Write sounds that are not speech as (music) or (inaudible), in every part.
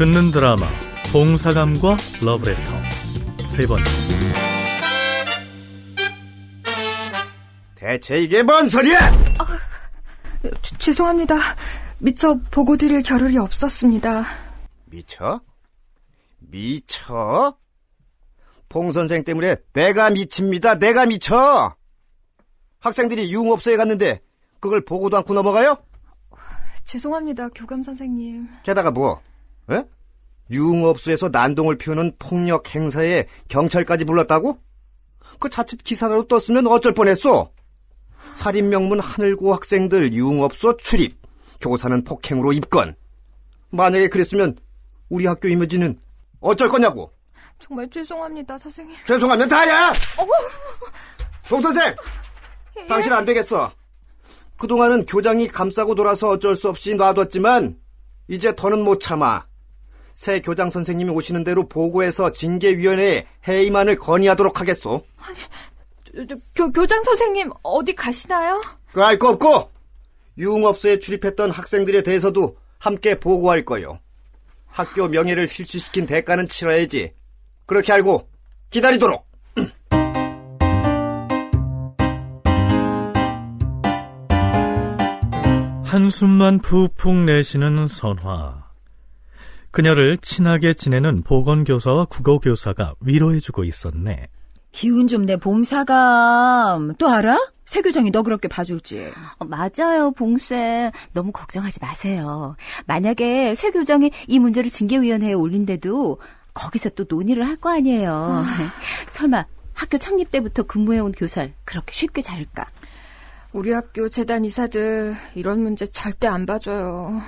듣는 드라마 봉사감과 러브레터 세 번째 대체 이게 뭔 소리야? 아, 주, 죄송합니다. 미처 보고 드릴 겨를이 없었습니다. 미쳐? 미쳐? 봉 선생 때문에 내가 미칩니다. 내가 미쳐. 학생들이 융업소에 갔는데 그걸 보고도 않고 넘어가요? 죄송합니다, 교감 선생님. 게다가 뭐? 에? 융업소에서 난동을 피우는 폭력 행사에 경찰까지 불렀다고? 그 자칫 기사로 떴으면 어쩔 뻔했어. 살인 명문 하늘고 학생들 융업소 출입, 교사는 폭행으로 입건. 만약에 그랬으면 우리 학교 이미지는 어쩔 거냐고. 정말 죄송합니다, 선생님. 죄송하면 다야! 동 선생! 예. 당신 안 되겠어. 그동안은 교장이 감싸고 돌아서 어쩔 수 없이 놔뒀지만 이제 더는 못 참아. 새 교장 선생님이 오시는 대로 보고해서 징계위원회에 해임안을 건의하도록 하겠소. 아니, 교, 교장 선생님 어디 가시나요? 그 알 거 없고 유흥업소에 출입했던 학생들에 대해서도 함께 보고할 거요. 학교 명예를 실추시킨 대가는 치러야지. 그렇게 알고 기다리도록. 한숨만 푹푹 내쉬는 선화. 그녀를 친하게 지내는 보건교사와 국어교사가 위로해주고 있었네. 기운 좀 내 봉사감. 또 알아? 새 교장이 너 그렇게 봐줄지. 어, 맞아요, 봉쌤. 너무 걱정하지 마세요. 만약에 새 교장이 이 문제를 징계위원회에 올린데도 거기서 또 논의를 할 거 아니에요. 아. (laughs) 설마 학교 창립 때부터 근무해온 교사를 그렇게 쉽게 자를까? 우리 학교 재단 이사들 이런 문제 절대 안 봐줘요.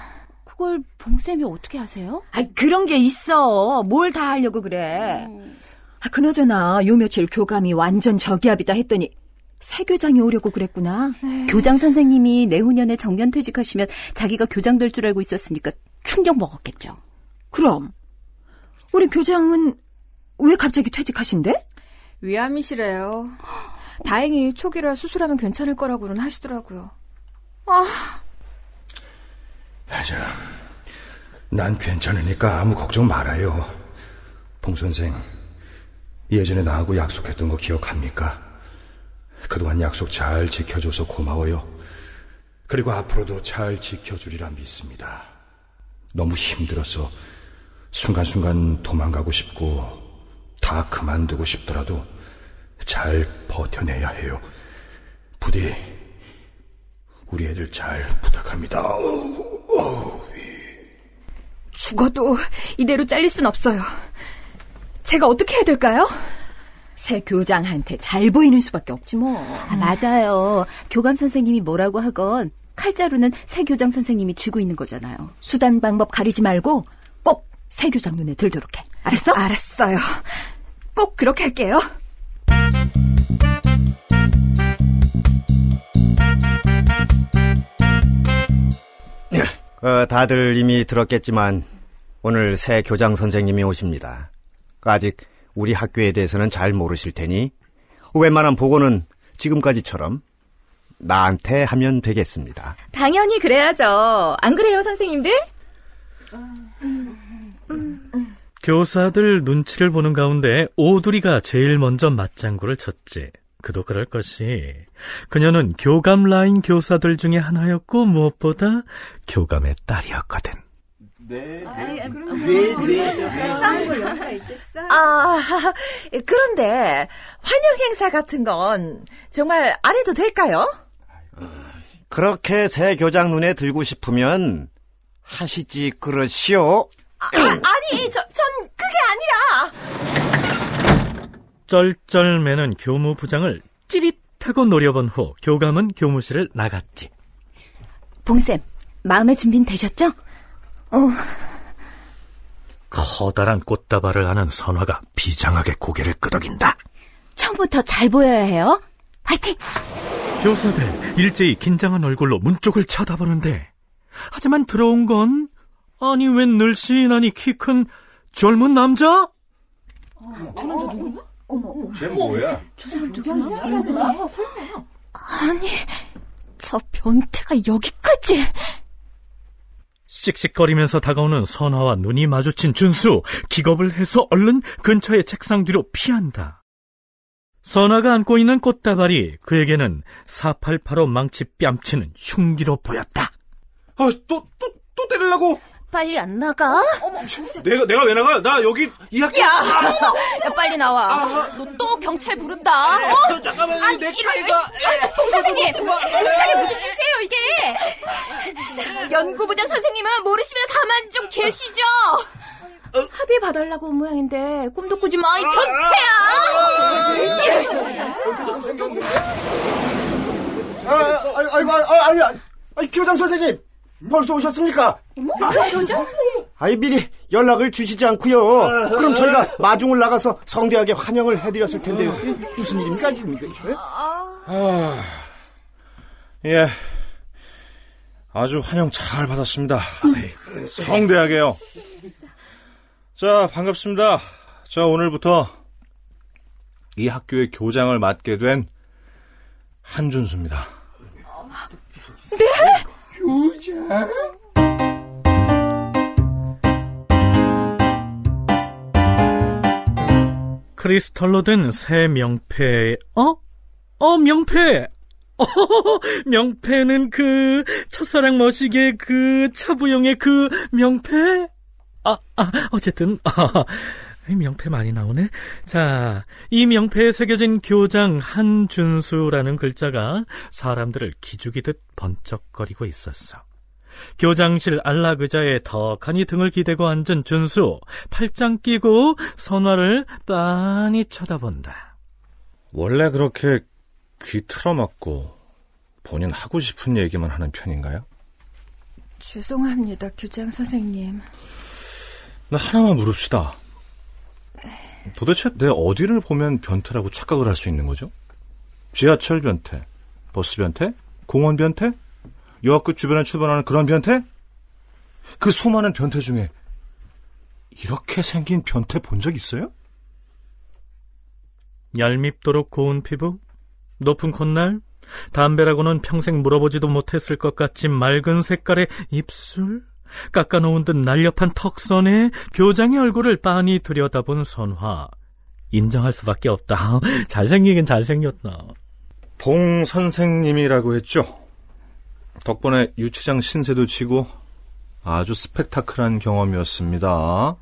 그걸 봉쌤이 어떻게 하세요? 아 그런 게 있어. 뭘 다 하려고 그래. 음. 아, 그나저나 요 며칠 교감이 완전 저기압이다 했더니 새 교장이 오려고 그랬구나. 에이. 네. 교장 선생님이 내후년에 정년 퇴직하시면 자기가 교장 될 줄 알고 있었으니까 충격 먹었겠죠. 그럼 우리 교장은 왜 갑자기 퇴직하신대? 위암이시래요. 다행히 초기라 수술하면 괜찮을 거라고는 하시더라고요. 아. 맞아. 난 괜찮으니까 아무 걱정 말아요. 봉 선생, 예전에 나하고 약속했던 거 기억합니까? 그동안 약속 잘 지켜줘서 고마워요. 그리고 앞으로도 잘 지켜주리라 믿습니다. 너무 힘들어서 순간순간 도망가고 싶고 다 그만두고 싶더라도 잘 버텨내야 해요. 부디 우리 애들 잘 부탁합니다. 죽어도 이대로 잘릴 순 없어요. 제가 어떻게 해야 될까요? 새 교장한테 잘 보이는 수밖에 없지 뭐. 아, 맞아요. 교감 선생님이 뭐라고 하건 칼자루는 새 교장 선생님이 쥐고 있는 거잖아요. 수단 방법 가리지 말고 꼭 새 교장 눈에 들도록 해. 알았어? 알았어요. 꼭 그렇게 할게요. 어, 다들 이미 들었겠지만 오늘 새 교장 선생님이 오십니다. 아직 우리 학교에 대해서는 잘 모르실 테니 웬만한 보고는 지금까지처럼 나한테 하면 되겠습니다. 당연히 그래야죠. 안 그래요, 선생님들? 교사들 눈치를 보는 가운데 오두리가 제일 먼저 맞장구를 쳤지. 그도 그럴 것이 그녀는 교감 라인 교사들 중에 하나였고 무엇보다 교감의 딸이었거든. 네, 네, 네, 네, 있겠어? 아, (laughs) 그런데 환영 행사 같은 건 정말 안 해도 될까요? 그렇게 새 교장 눈에 들고 싶으면 하시지 그러시오. 아, 아니, 저, 전 그게 아니라. 쩔쩔매는 교무부장을 찌릿하고 노려본 후 교감은 교무실을 나갔지. 봉쌤, 마음의 준비는 되셨죠? 어. 커다란 꽃다발을 하는 선화가 비장하게 고개를 끄덕인다. 처음부터 잘 보여야 해요. 화이팅! 교사들 일제히 긴장한 얼굴로 문 쪽을 쳐다보는데 하지만 들어온 건 아니 웬 늘씬하니 키 큰 젊은 남자? 어, 저 남자 누구야? 어머, 어머. 쟤 뭐야? 저 사람 누구야? 설마. 아니, 저 변태가 여기까지. 씩씩거리면서 다가오는 선화와 눈이 마주친 준수, 기겁을 해서 얼른 근처의 책상 뒤로 피한다. 선화가 안고 있는 꽃다발이 그에게는 488로 망치 뺨치는 흉기로 보였다. 아, 또, 또, 또 때리려고? 빨리 안 나가? 내가, 내가 왜 나가? 나 여기 이 학교. 야, 야 빨리 나와. 너 또 경찰 부른다. 어? 잠깐만, 내 타이가. 봉 선생님, 무식하게 무슨 짓이에요 이게? 연구부장 선생님은 모르시면 가만 좀 계시죠. 합의 봐달라고 온 모양인데 꿈도 꾸지 마, 이 변태야. 아, 아이, 아이고, 아, 아니, 아니, 아니, 교장 선생님, 벌써 오셨습니까? 교장? 아이, 미리 연락을 주시지 않고요. 그럼 저희가 마중을 나가서 성대하게 환영을 해드렸을 텐데요. 무슨 일입니까, 지금 이게? 예? 아, 예. 아주 환영 잘 받았습니다. 성대하게요. 자, 반갑습니다. 자, 오늘부터 이 학교의 교장을 맡게 된 한준수입니다. 크리스털로 된 새 명패, 어? 어, 명패! 어, (laughs) 명패는 그, 첫사랑 머시기의 그, 차부용의 그, 명패? 아, 아, 어쨌든, (laughs) 아, 이 명패 많이 나오네. 자, 이 명패에 새겨진 교장 한준수라는 글자가 사람들을 기죽이듯 번쩍거리고 있었어. 교장실 안락의자에 덕하니 등을 기대고 앉은 준수, 팔짱 끼고 선화를 빤히 쳐다본다. 원래 그렇게 귀 틀어막고 본인 하고 싶은 얘기만 하는 편인가요? 죄송합니다, 교장 선생님. 나 하나만 물읍시다. 도대체 내 어디를 보면 변태라고 착각을 할 수 있는 거죠? 지하철 변태, 버스 변태, 공원 변태, 여학교 주변에 출발하는 그런 변태? 그 수많은 변태 중에 이렇게 생긴 변태 본 적 있어요? 얄밉도록 고운 피부, 높은 콧날, 담배라고는 평생 물어보지도 못했을 것 같이 맑은 색깔의 입술, 깎아놓은 듯 날렵한 턱선에 교장의 얼굴을 빤히 들여다본 선화. 인정할 수밖에 없다. (laughs) 잘생기긴 잘생겼다. 봉 선생님이라고 했죠. 덕분에 유치장 신세도 치고 아주 스펙타클한 경험이었습니다.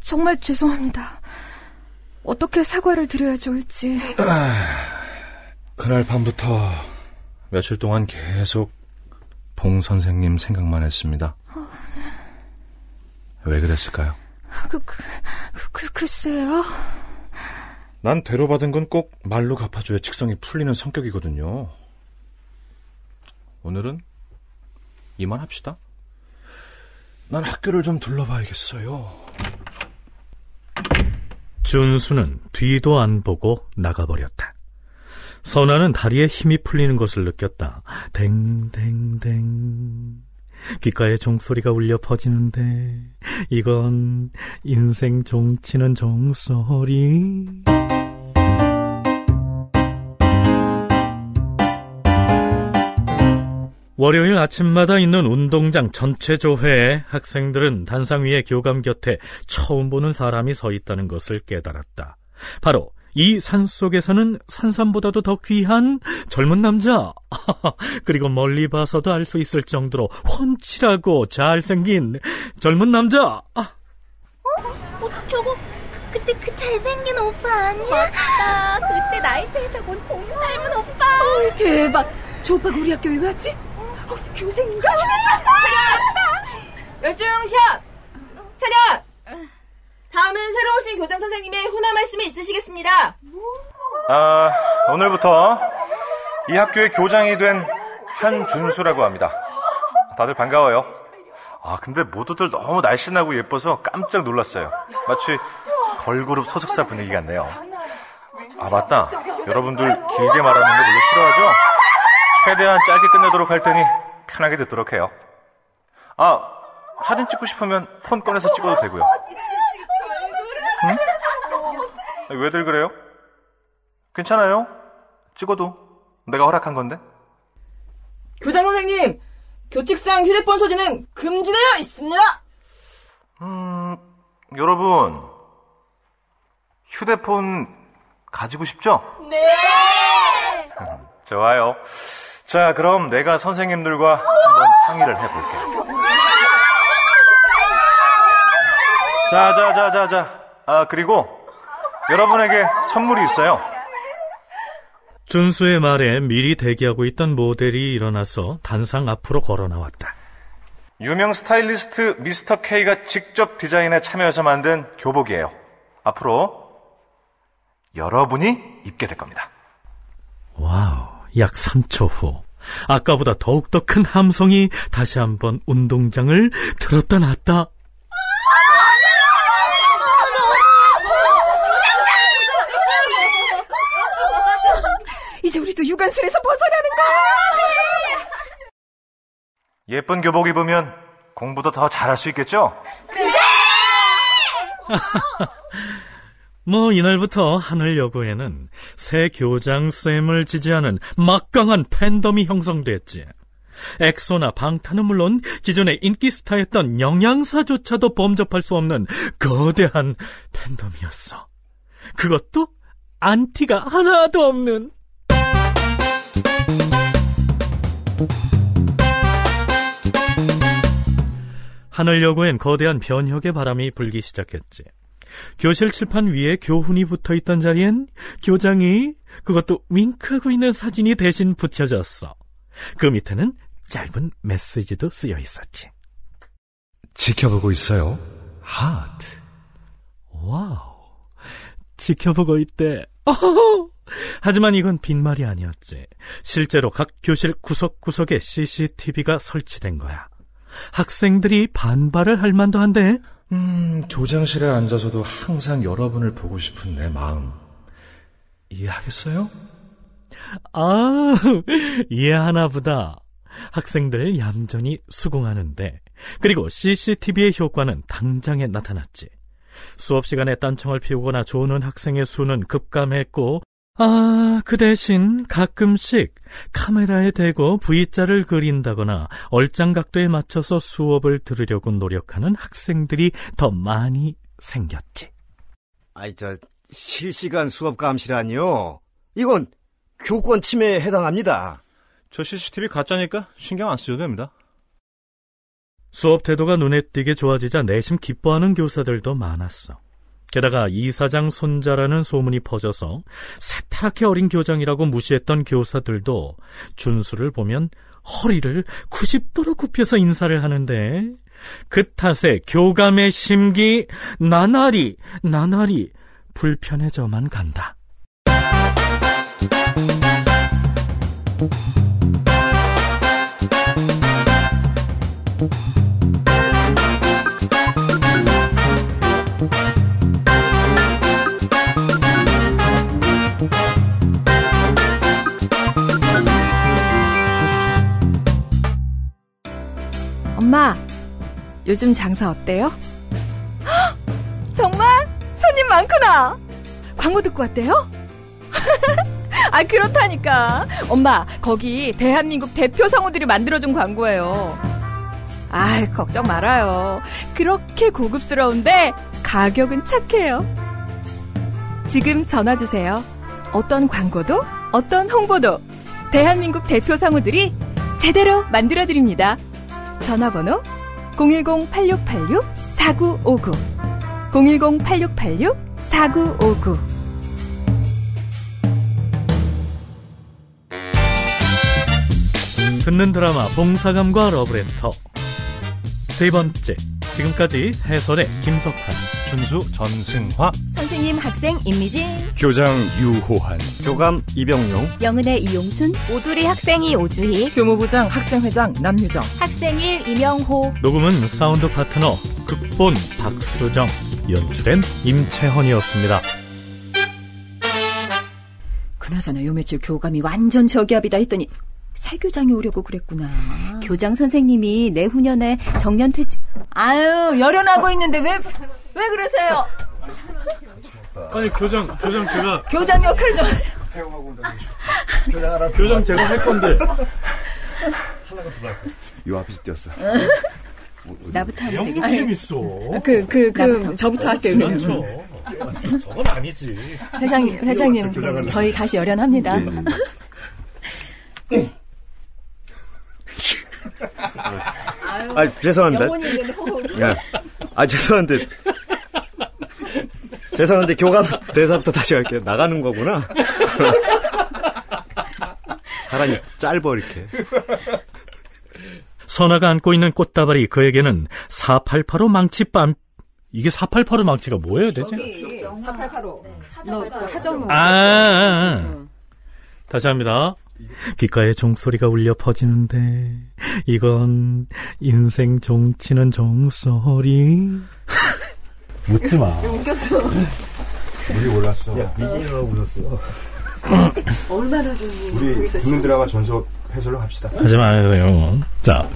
정말 죄송합니다. 어떻게 사과를 드려야 좋을지. (clears throat) 그날 밤부터 며칠 동안 계속 봉 선생님 생각만 했습니다. 왜 그랬을까요? 그, 그, 그, 그 글쎄요. 난 대로 받은 건 꼭 말로 갚아줘야 직성이 풀리는 성격이거든요. 오늘은 이만 합시다. 난 학교를 좀 둘러봐야겠어요. 준수는 뒤도 안 보고 나가버렸다. 선아는 다리에 힘이 풀리는 것을 느꼈다. 댕댕댕. 귓가에 종소리가 울려 퍼지는데 이건 인생 종치는 종소리. 월요일 아침마다 있는 운동장 전체 조회에 학생들은 단상 위에 교감 곁에 처음 보는 사람이 서 있다는 것을 깨달았다. 바로 이 산 속에서는 산삼보다도 더 귀한 젊은 남자. (laughs) 그리고 멀리 봐서도 알 수 있을 정도로 훤칠하고 잘생긴 젊은 남자. 아, 어, 저거 그, 그때 그 잘생긴 오빠 아니야? 맞다. 그때 나이트에서 본 공유 닮은 오빠. 헐, 대박. 저 오빠가 우리 학교에 왜 왔지? 혹시 교생인가? 열중샷! 차렷! 다음은 새로 오신 교장 선생님의 훈화 말씀이 있으시겠습니다. 아, 오늘부터 이 학교의 교장이 된 한준수라고 합니다. 다들 반가워요. 아, 근데 모두들 너무 날씬하고 예뻐서 깜짝 놀랐어요. 마치 걸그룹 소속사 분위기 같네요. 아, 맞다. 여러분들 길게 말하는 거 별로 싫어하죠? 최대한 짧게 끝내도록 할 테니 편하게 듣도록 해요. 아, 사진 찍고 싶으면 폰 꺼내서 찍어도 되고요. 응? 왜들 그래요? 괜찮아요. 찍어도 내가 허락한 건데. 교장 선생님, 교칙상 휴대폰 소지는 금지되어 있습니다. 음, 여러분, 휴대폰 가지고 싶죠? 네! 좋아요. 자, 그럼 내가 선생님들과 한번 상의를 해볼게요. 자, 자, 자, 자, 자. 아, 그리고 여러분에게 선물이 있어요. 준수의 말에 미리 대기하고 있던 모델이 일어나서 단상 앞으로 걸어 나왔다. 유명 스타일리스트 미스터 K가 직접 디자인에 참여해서 만든 교복이에요. 앞으로 여러분이 입게 될 겁니다. Wow, 약 3초 후. 아까보다 더욱더 큰 함성이 다시 한번 운동장을 들었다 놨다. 이제 우리도 유관순에서 벗어나는 거야! 예쁜 교복 입으면 공부도 더 잘할 수 있겠죠? (laughs) 뭐 이날부터 하늘 여고에는 새 교장쌤을 지지하는 막강한 팬덤이 형성됐지. 엑소나 방탄은 물론 기존의 인기 스타였던 영양사조차도 범접할 수 없는 거대한 팬덤이었어. 그것도 안티가 하나도 없는. 하늘여고엔 거대한 변혁의 바람이 불기 시작했지. 교실 칠판 위에 교훈이 붙어 있던 자리엔 교장이 그것도 윙크하고 있는 사진이 대신 붙여졌어. 그 밑에는 짧은 메시지도 쓰여 있었지. 지켜보고 있어요. 하트. Wow. 지켜보고 있대. 어허허. 하지만 이건 빈말이 아니었지. 실제로 각 교실 구석구석에 CCTV가 설치된 거야. 학생들이 반발을 할 만도 한데 음, 교장실에 앉아서도 항상 여러분을 보고 싶은 내 마음. 이해하겠어요? 아, (laughs) 이해하나 보다. 학생들 얌전히 수긍하는데, 그리고 CCTV의 효과는 당장에 나타났지. 수업 시간에 딴청을 피우거나 조는 학생의 수는 급감했고, 아, 그 대신 가끔씩 카메라에 대고 V자를 그린다거나 얼짱 각도에 맞춰서 수업을 들으려고 노력하는 학생들이 더 많이 생겼지. 아이, 저, 실시간 수업 감시라니요? 이건 교권 침해에 해당합니다. 저 CCTV 가짜니까 신경 안 쓰셔도 됩니다. 수업 태도가 눈에 띄게 좋아지자 내심 기뻐하는 교사들도 많았어. 게다가 이사장 손자라는 소문이 퍼져서 새파랗게 어린 교장이라고 무시했던 교사들도 준수를 보면 허리를 90도로 굽혀서 인사를 하는데 그 탓에 교감의 심기 나날이 나날이 불편해져만 간다. 요즘 장사 어때요? 정말? 손님 많구나. 광고 듣고 왔대요? (laughs) 아, 그렇다니까. 엄마, 거기 대한민국 대표 성우들이 만들어준 광고예요. 아, 걱정 말아요. 그렇게 고급스러운데 가격은 착해요. 지금 전화 주세요. 어떤 광고도, 어떤 홍보도 대한민국 대표 성우들이 제대로 만들어 드립니다. 전화번호 010-8686-4959 010-8686-4959 듣는 드라마 봉사감과 러브레터. 세 번째 지금까지 해설의 김석환 준수 전승화 선생님 학생 임미진 교장 유호한. 교감 이병용. 영은의 이용순 오두리 학생 이 오주희 교무부장 학생회장 남유정. 학생일 임영호 녹음은 사운드 파트너 극본 박수정 연출엔 임채헌이었습니다. 그나저나 요 며칠 교감이 완전 저기압이다 했더니 새 교장이 오려고 그랬구나. 교장 선생님이 내후년에 정년 퇴직 아유 열연하고 있는데 왜 왜 그러세요? 아니 교장 교장 제가 교장 역할 좀. 교장 제가 할 건데 요 앞에서 뛰었어. 나부터 하면 되겠지? 재밌어. 그, 그, 그, 저부터 할게요. 그렇죠. 저건 아니지. 회장님, 회장님, 그럼 저희 다시 열연합니다. 아, 죄송합니다. 영혼이 있는 호흡. 야, 아, 죄송한데. 죄송한데, 교감 대사부터 다시 할게요. 나가는 거구나. 사람이 짧어, 이렇게. 선아가 안고 있는 꽃다발이 그에게는 4885 망치밤 이게 4885 망치가 뭐예요, 대체? 4885. 너, 그 하정우. 아, 아, 아. 다시 합니다. 귓가에 종소리가 울려 퍼지는데 이건 인생 종치는 종소리. 웃지 마. 웃겼어. 우리 올랐어. 미진이가 웃었어. 얼마나 좀. 우리 듣는 드라마 전속 해설로 합시다. 하지 마요. 자,